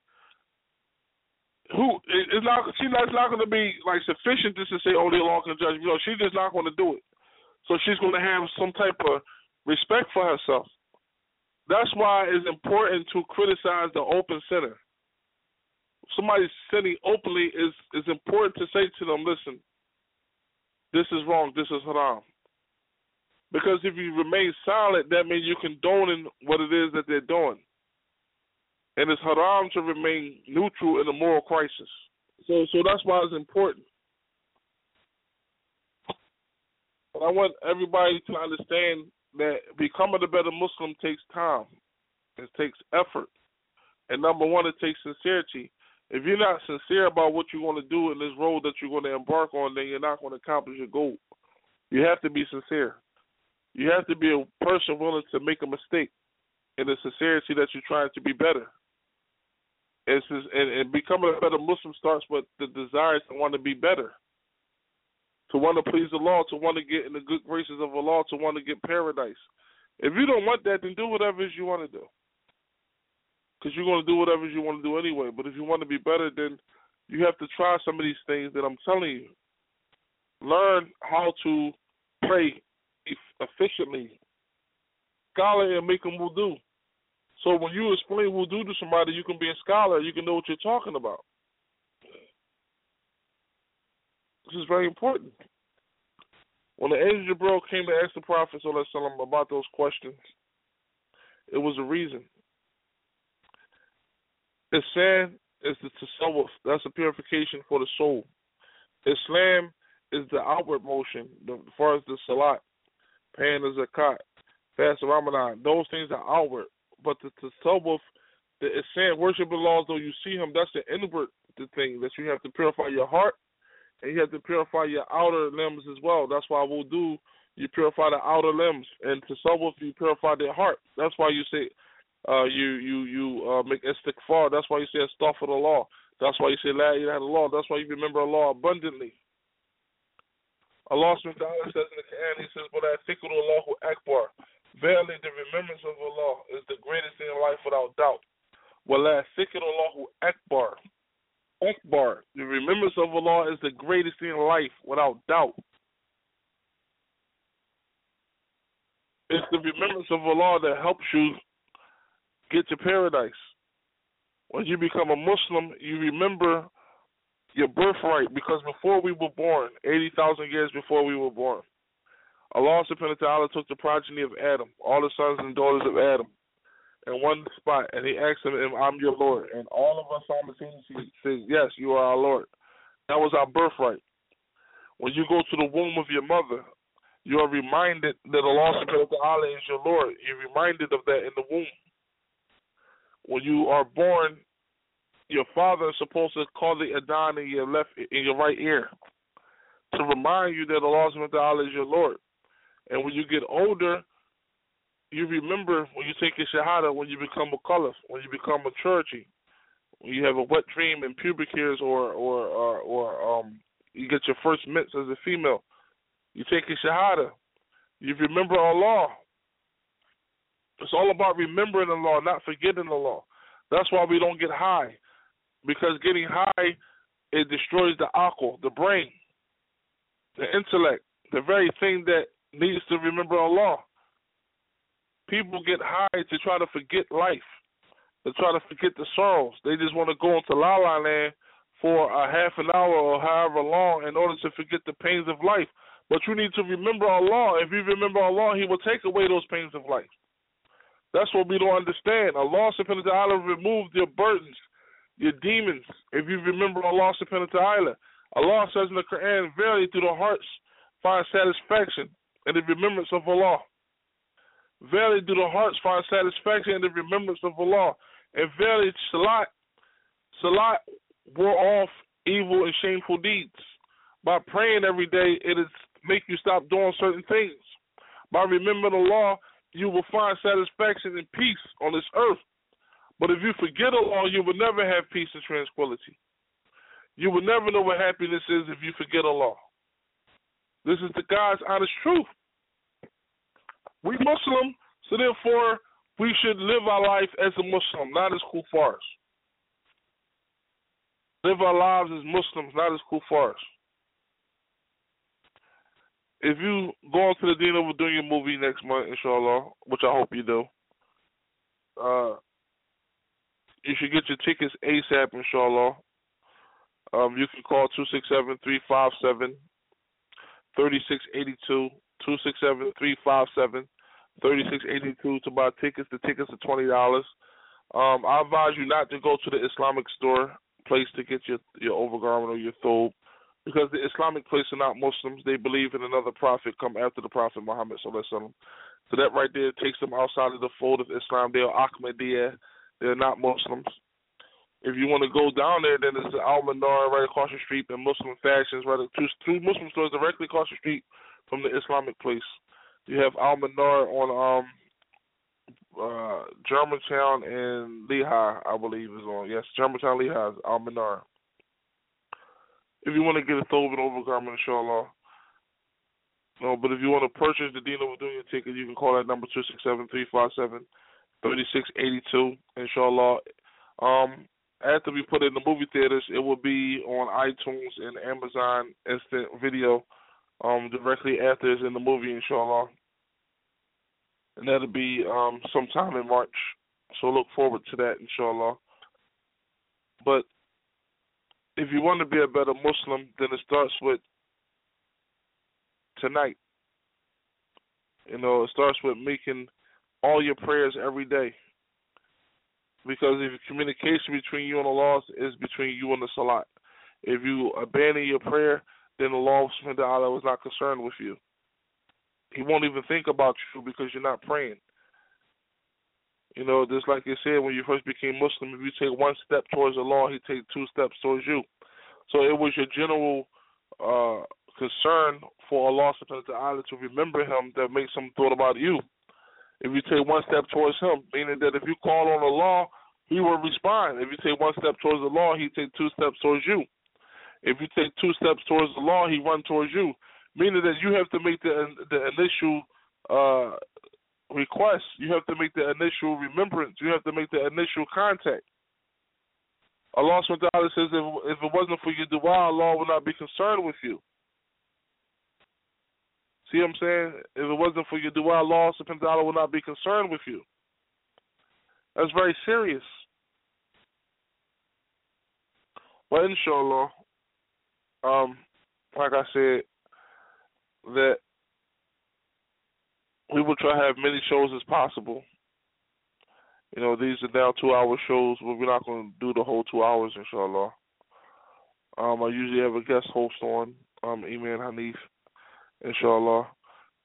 Who is not? She's not, not going to be like sufficient just to say, "Oh, the law can judge." You know, she's just not going to do it. So she's going to have some type of respect for herself. That's why it's important to criticize the open sinner. Somebody sinning openly is is important to say to them, listen, this is wrong, this is haram. Because if you remain silent, that means you're condoning what it is that they're doing. And it's haram to remain neutral in a moral crisis. So so that's why it's important. But I want everybody to understand that becoming a better Muslim takes time. It takes effort. And number one, it takes sincerity. If you're not sincere about what you want to do in this road that you're going to embark on, then you're not going to accomplish your goal. You have to be sincere. You have to be a person willing to make a mistake in the sincerity that you're trying to be better. It's just, and, and becoming a better Muslim starts with the desire to want to be better to want to please the law, to want to get in the good graces of Allah, to want to get paradise. If you don't want that, then do whatever you want to do. Because you're going to do whatever you want to do anyway. But if you want to be better, then you have to try some of these things that I'm telling you. Learn how to pray efficiently. Scholar and make them wudu. So when you explain wudu to somebody, you can be a scholar. You can know what you're talking about. This is very important. When the angel Jibril came to ask the Prophet ﷺ about those questions, it was a reason. Ihsan is the tasawwuf, that's a purification for the soul. Islam is the outward motion, the, as far as the salat, paying the zakat, fast Ramadan. Those things are outward. But the tasawwuf, the Ihsan, worship belongs though you see him, that's the inward the thing, that you have to purify your heart and you have to purify your outer limbs as well. That's why wudu you purify the outer limbs, and to tasawwuf you purify the heart. That's why you say uh, you you you uh, make istighfar. That's why you say astaghfirullah. That's why you say la ilaha illallah. That's why you remember Allah abundantly. Allah subhanahu says in the Quran, He says, "But I think Allahu Akbar." Verily, the remembrance of Allah is the greatest thing in life without doubt. Wala Allahu Akbar. Akbar. The remembrance of Allah is the greatest thing in life without doubt. It's the remembrance of Allah that helps you get to paradise. When you become a Muslim, you remember your birthright because before we were born, 80,000 years before we were born, Allah subhanahu wa ta'ala took the progeny of Adam, all the sons and daughters of Adam, in one spot, and he asked him, I'm your Lord. And all of us simultaneously says, Yes, you are our Lord. That was our birthright. When you go to the womb of your mother, you are reminded that Allah subhanahu wa ta'ala is your Lord. You're reminded of that in the womb. When you are born, your father is supposed to call the adhan in your left in your right ear to remind you that Allah subhanahu ta'ala is your Lord. And when you get older, you remember when you take your shahada, when you become a caliph, when you become a maturity, when you have a wet dream and pubic hairs, or or or, or um, you get your first mitts as a female. You take your shahada. You remember Allah. It's all about remembering Allah, not forgetting Allah. That's why we don't get high. because getting high it destroys the akal, the brain, the intellect, the very thing that needs to remember Allah. People get high to try to forget life, to try to forget the sorrows. They just want to go into la la land for a half an hour or however long in order to forget the pains of life. But you need to remember Allah. If you remember Allah, He will take away those pains of life. That's what we don't understand. Allah subhanahu wa ta'ala removed your burdens, your demons. If you remember Allah subhanahu wa ta'ala. Allah says in the Quran, verily through the hearts find satisfaction in the remembrance of Allah. Verily do the hearts find satisfaction in the remembrance of Allah. And verily Salat, Salat wore off evil and shameful deeds. By praying every day, it is make you stop doing certain things. By remembering Allah, you will find satisfaction and peace on this earth. But if you forget Allah, you will never have peace and tranquility. You will never know what happiness is if you forget Allah. This is the God's honest truth. We Muslim, so therefore we should live our life as a Muslim, not as kuffars. Live our lives as Muslims, not as kuffars. If you go on to the Over Dunya movie next month, inshallah, which I hope you do, uh, you should get your tickets ASAP, inshallah. Um, you can call 267 357 3682. 267 357 3682 to buy tickets. The tickets are $20. Um, I advise you not to go to the Islamic store place to get your, your overgarment or your thobe because the Islamic place are not Muslims. They believe in another prophet come after the Prophet Muhammad. So that right there takes them outside of the fold of Islam. They are Ahmadiyya. They're not Muslims. If you want to go down there, then it's the Al Manar right across the street and Muslim Fashions right two, two Muslim stores directly across the street from the Islamic place. You have Al Manar on um uh Germantown and Lehigh, I believe is on. Yes, Germantown Lehigh is Al Manar. If you want to get a thobe and overgarment, inshallah. No, but if you want to purchase the Dino your ticket, you can call that number two six seven three five seven thirty six eighty two. Inshallah. Um, after we put it in the movie theaters, it will be on iTunes and Amazon Instant Video. Um, directly after it's in the movie, inshallah. And that'll be um sometime in March. So look forward to that, inshallah. But if you want to be a better Muslim, then it starts with tonight. You know, it starts with making all your prayers every day. Because if communication between you and Allah is between you and the Salat. If you abandon your prayer, then Allah subhanahu was not concerned with you. He won't even think about you because you're not praying. You know, just like you said when you first became Muslim, if you take one step towards Allah, He take two steps towards you. So it was your general uh, concern for Allah subhanahu wa ta'ala to remember him that makes him thought about you. If you take one step towards him, meaning that if you call on the law, he will respond. If you take one step towards the law, he take two steps towards you. If you take two steps towards the law, he run towards you. Meaning that you have to make the the initial uh, request. You have to make the initial remembrance. You have to make the initial contact. Allah ta'ala says if, if it wasn't for your dua, Allah would not be concerned with you. See what I'm saying? If it wasn't for your dua, Allah subhanahu wa would not be concerned with you. That's very serious. But inshallah, um, like I said, that we will try to have many shows as possible. You know, these are now two hour shows, but we're not going to do the whole two hours, inshallah. Um, I usually have a guest host on, um, Iman Hanif, inshallah.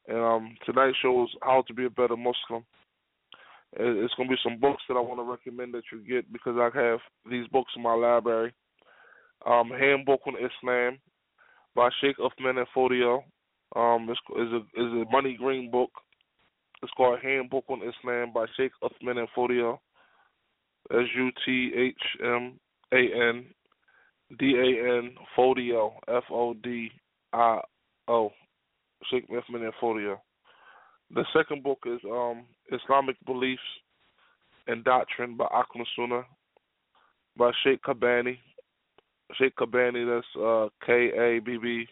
And um, tonight's show is how to be a better Muslim. It's going to be some books that I want to recommend that you get because I have these books in my library. Um, Handbook on Islam by Sheikh Uthman dan Fodio. Um, is a is a money green book. It's called Handbook on Islam by Sheikh Uthman dan Fodio. S U T H M A N D A N Fodio F O D I O Sheikh dan Fodio. The second book is um, Islamic Beliefs and Doctrine by Akhma Sunnah. by Sheikh Kabbani. Sheikh Kabbani, that's uh, K A B B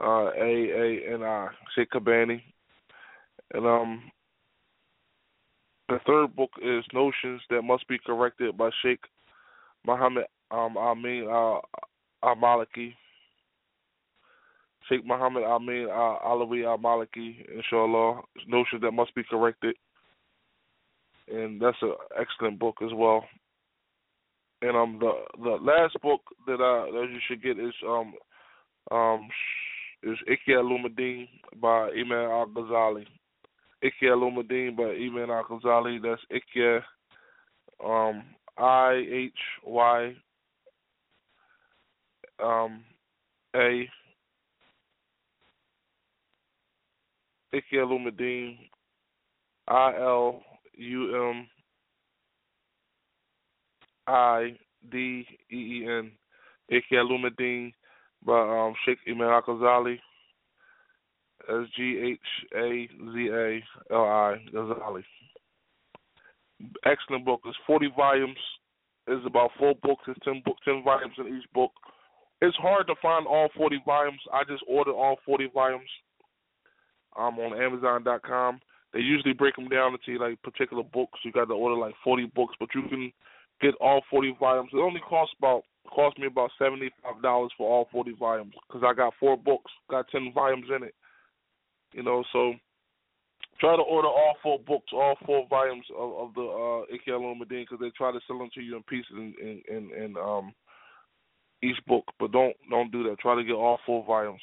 uh, A A N I. Sheikh Kabbani. And um, the third book is Notions That Must Be Corrected by Sheikh Muhammad um, Amin uh, Al Maliki. Sheikh Muhammad Amin uh, Alawi Al Maliki, inshallah. Notions That Must Be Corrected. And that's an excellent book as well. And um the the last book that I that you should get is um um is Ihya Ulumuddin by Imam Al Ghazali. Ihya Ulumuddin by Imam Al Ghazali. That's Ihya um I H Y um A Ulumuddin I L U M I D E E N Ulumuddin by um, Sheikh Imam Al Ghazali. S G H A Z A L I Ghazali. Excellent book. It's forty volumes. It's about four books. It's ten book, ten volumes in each book. It's hard to find all forty volumes. I just ordered all forty volumes. Um, on Amazon.com. They usually break them down into like particular books. You got to order like forty books, but you can get all forty volumes. It only costs about cost me about seventy five dollars for all forty volumes because I got four books, got ten volumes in it. You know, so try to order all four books, all four volumes of, of the uh, Ihya Ulumuddin because they try to sell them to you in pieces in in, in, in um each book, but don't don't do that. Try to get all four volumes.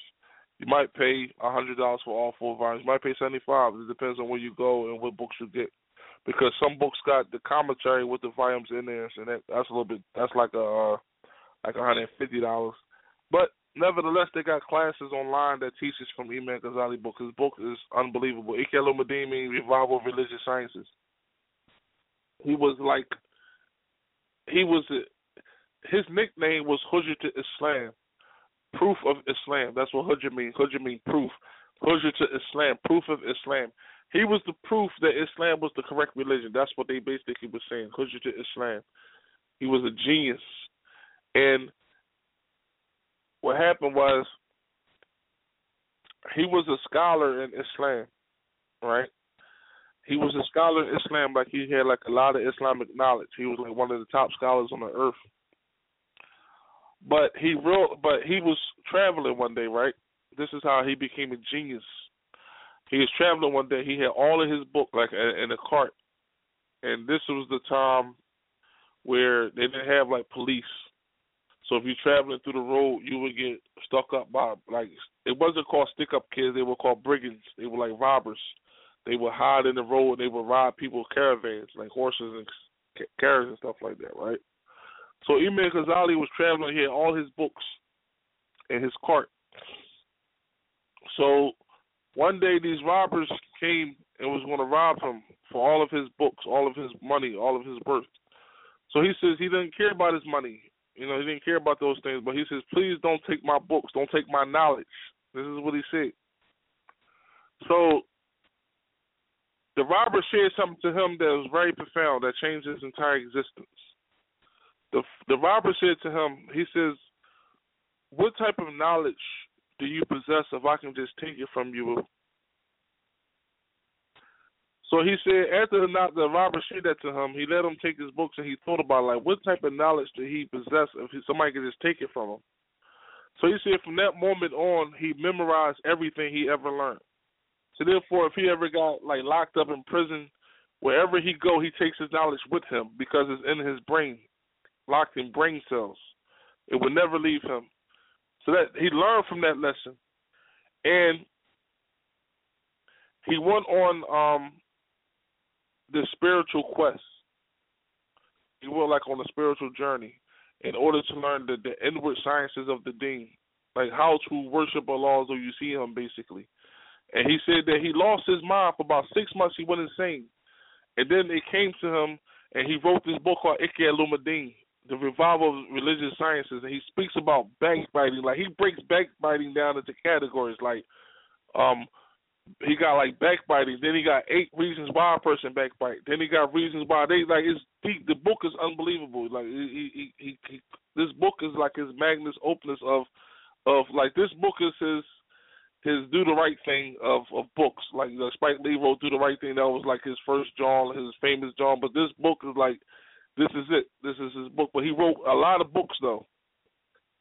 You might pay a hundred dollars for all four volumes. You might pay seventy five. It depends on where you go and what books you get because some books got the commentary with the volumes in there, and that, that's a little bit. That's like a uh, like one hundred and fifty dollars. But nevertheless, they got classes online that teaches from Imam Ghazali book. His book is unbelievable. Ulumuddin means revival of religious sciences. He was like, he was his nickname was Hujjah Islam, proof of Islam. That's what Hujjah means. Hujjah means proof. Hujjah to Islam, proof of Islam. He was the proof that Islam was the correct religion. That's what they basically were saying. Hujjah to Islam. He was a genius. And what happened was he was a scholar in Islam, right? He was a scholar in Islam, like he had like a lot of Islamic knowledge. He was like one of the top scholars on the earth. But he real, but he was traveling one day, right? This is how he became a genius. He was traveling one day. He had all of his book like in a cart, and this was the time where they didn't have like police. So if you're traveling through the road, you would get stuck up by like it wasn't called stick up kids. They were called brigands. They were like robbers. They would hide in the road. And they would rob people's caravans, like horses and carriages and stuff like that, right? So Imam Ghazali was traveling. He had all his books in his cart. So one day these robbers came and was going to rob him for all of his books, all of his money, all of his worth. So he says he didn't care about his money. You know, he didn't care about those things, but he says, please don't take my books, don't take my knowledge. This is what he said. So the robber said something to him that was very profound, that changed his entire existence. The the robber said to him, he says, What type of knowledge do you possess if I can just take it from you? So he said after the, the robber said that to him, he let him take his books and he thought about like what type of knowledge did he possess if he, somebody could just take it from him. So he said from that moment on, he memorized everything he ever learned. So therefore, if he ever got like locked up in prison, wherever he go, he takes his knowledge with him because it's in his brain, locked in brain cells. It would never leave him. So that he learned from that lesson, and he went on um, the spiritual quest. He went like on a spiritual journey in order to learn the, the inward sciences of the deen, like how to worship Allah though you see Him, basically. And he said that he lost his mind for about six months. He went insane, and then it came to him, and he wrote this book called Ihya Ulumuddin, the revival of religious sciences, and he speaks about backbiting. Like he breaks backbiting down into categories. Like, um, he got like backbiting. Then he got eight reasons why a person backbite. Then he got reasons why they like it's he, the book is unbelievable. Like he, he, he, he, this book is like his magnus opus of, of like this book is his, his do the right thing of of books. Like you know, Spike Lee wrote do the right thing. That was like his first John, his famous John. But this book is like, this is it. This is his book. But he wrote a lot of books though.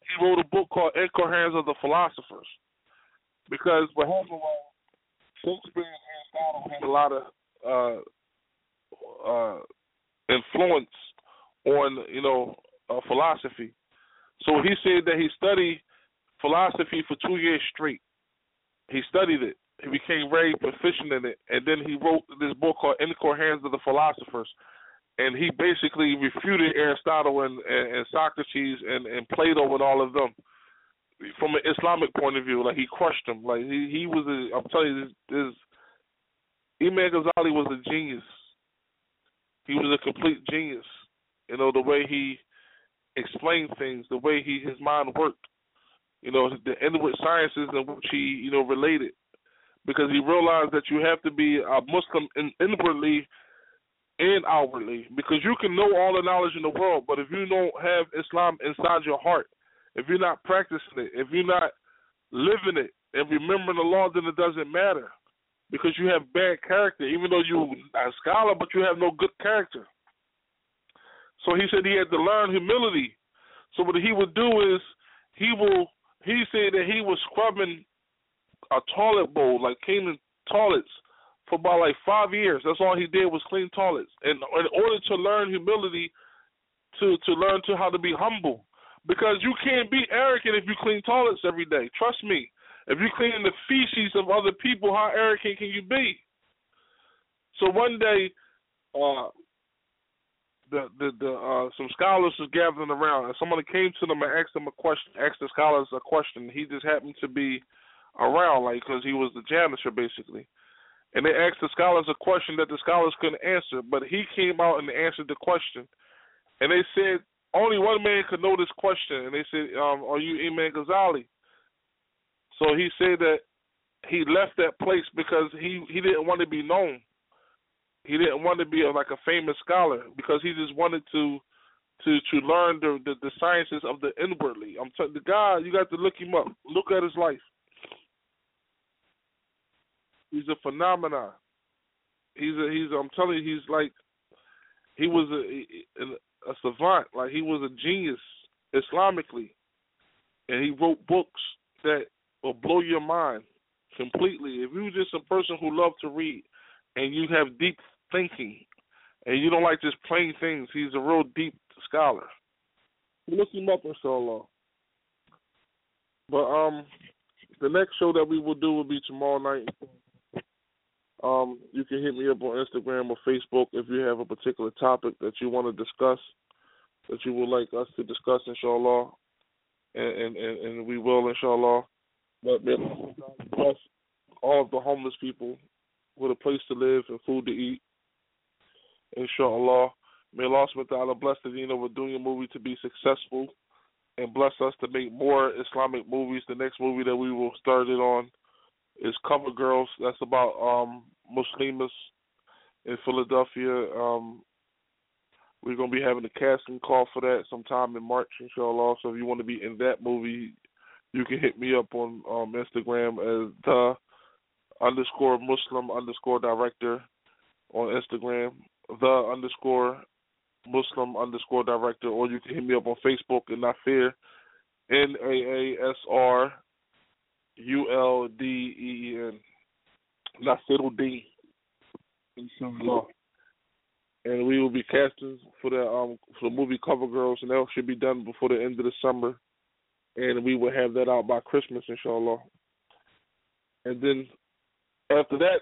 He wrote a book called Incoherence of the Philosophers, because what happened was Shakespeare and Aristotle had a lot of uh, uh, influence on you know uh, philosophy. So he said that he studied philosophy for two years straight. He studied it. He became very proficient in it, and then he wrote this book called Incoherence of the Philosophers. And he basically refuted Aristotle and, and, and Socrates and, and Plato and all of them from an Islamic point of view. Like he crushed them. Like he he was a. I'm telling you, this, Imam Ghazali was a genius he was a complete genius. You know, the way he explained things, the way he his mind worked. You know, the inward sciences in which he, you know, related. Because he realized that you have to be a Muslim in, inwardly and outwardly. Because you can know all the knowledge in the world, but if you don't have Islam inside your heart, if you're not practicing it, if you're not living it and remembering the law, then it doesn't matter because you have bad character, even though you're a scholar, but you have no good character. So he said he had to learn humility. So what he would do is he will he said that he was scrubbing a toilet bowl, like cleaning toilets for about like five years. That's all he did was clean toilets. And in order to learn humility, to to learn to how to be humble. Because you can't be arrogant if you clean toilets every day. Trust me. If you're cleaning the feces of other people, how arrogant can you be? So one day, uh, the the the uh, some scholars was gathering around, and someone came to them and asked them a question, asked the scholars a question. He just happened to be around, like because he was the janitor basically. And they asked the scholars a question that the scholars couldn't answer, but he came out and answered the question. And they said only one man could know this question, and they said, um, "Are you Imam Ghazali?" So he said that he left that place because he he didn't want to be known. He didn't want to be a, like a famous scholar because he just wanted to to to learn the the, the sciences of the inwardly. I'm telling the guy, you got to look him up. Look at his life. He's a phenomenon. He's a he's. I'm telling you, he's like he was a a, a savant. Like he was a genius Islamically, and he wrote books that will blow your mind completely. If you're just a person who loves to read and you have deep thinking and you don't like just plain things, he's a real deep scholar. Look him up, inshallah. But um, the next show that we will do will be tomorrow night. Um, you can hit me up on Instagram or Facebook if you have a particular topic that you want to discuss, that you would like us to discuss, inshallah, and and, and we will, inshallah. But bless all of the homeless people with a place to live and food to eat. Inshallah. May Allah subhanahu bless the Deen Over Dunya movie to be successful and bless us to make more Islamic movies. The next movie that we will start it on is Cover Girls. That's about um Muslims in Philadelphia. Um we're gonna be having a casting call for that sometime in March, inshallah. So if you want to be in that movie, you can hit me up on um, Instagram as the underscore Muslim underscore director on Instagram, the underscore Muslim underscore director, or you can hit me up on Facebook and not fear N A A S R U L D E N. Nasirul D. Inshallah. And we will be casting for the um for the movie Cover Girls and that should be done before the end of the summer and we will have that out by Christmas, inshallah. And then after that,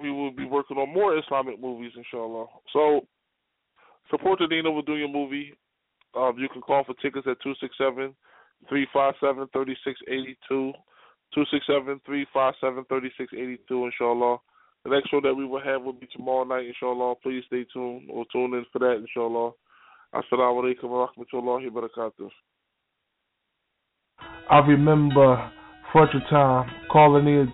we will be working on more Islamic movies, inshallah. So support the Deen Over Dunya movie. Um, you can call for tickets at 267 357 3682. 267 357 3682, inshallah. The next show that we will have will be tomorrow night, inshallah. Please stay tuned or tune in for that, inshallah. Assalamu alaikum wa rahmatullahi wa barakatuh. I remember Frederick time, calling in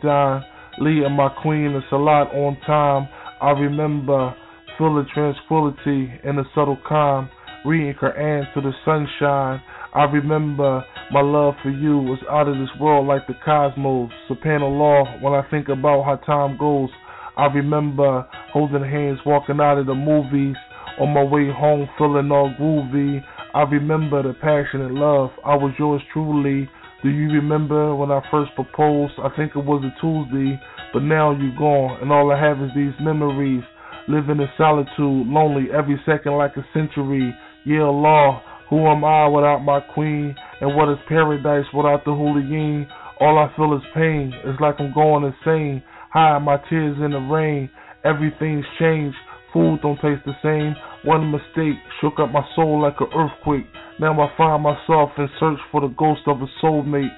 Lee and my queen and Salat on time. I remember full of tranquility and a subtle calm. Reading Quran to the sunshine. I remember my love for you was out of this world like the cosmos. Subhanallah, when I think about how time goes, I remember holding hands walking out of the movies. On my way home, feeling all groovy. I remember the passionate love. I was yours truly. Do you remember when I first proposed? I think it was a Tuesday, but now you're gone, and all I have is these memories. Living in solitude, lonely every second like a century. Yeah, law, who am I without my queen? And what is paradise without the hooligan? All I feel is pain. It's like I'm going insane. Hide my tears in the rain. Everything's changed. Food don't taste the same. One mistake shook up my soul like an earthquake. Now I find myself in search for the ghost of a soulmate.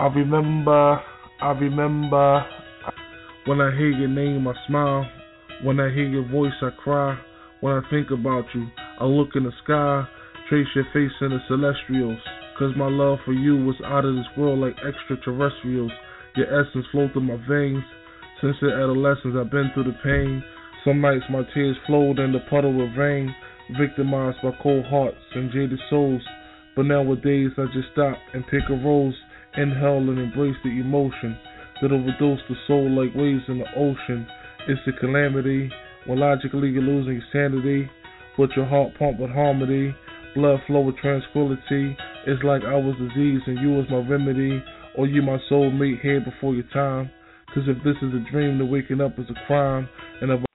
I remember, I remember. When I hear your name, I smile. When I hear your voice, I cry. When I think about you, I look in the sky, trace your face in the celestials. Cause my love for you was out of this world like extraterrestrials. Your essence flowed through my veins. Since the adolescence, I've been through the pain. Some nights my tears flowed in the puddle of rain, victimized by cold hearts and jaded souls. But nowadays I just stop and pick a rose, inhale and embrace the emotion that overdose the soul like waves in the ocean. It's a calamity when logically you're losing sanity, but your heart pump with harmony, blood flow with tranquility. It's like I was disease and you was my remedy, or you my soulmate here before your time. Cause if this is a dream, then waking up is a crime, and if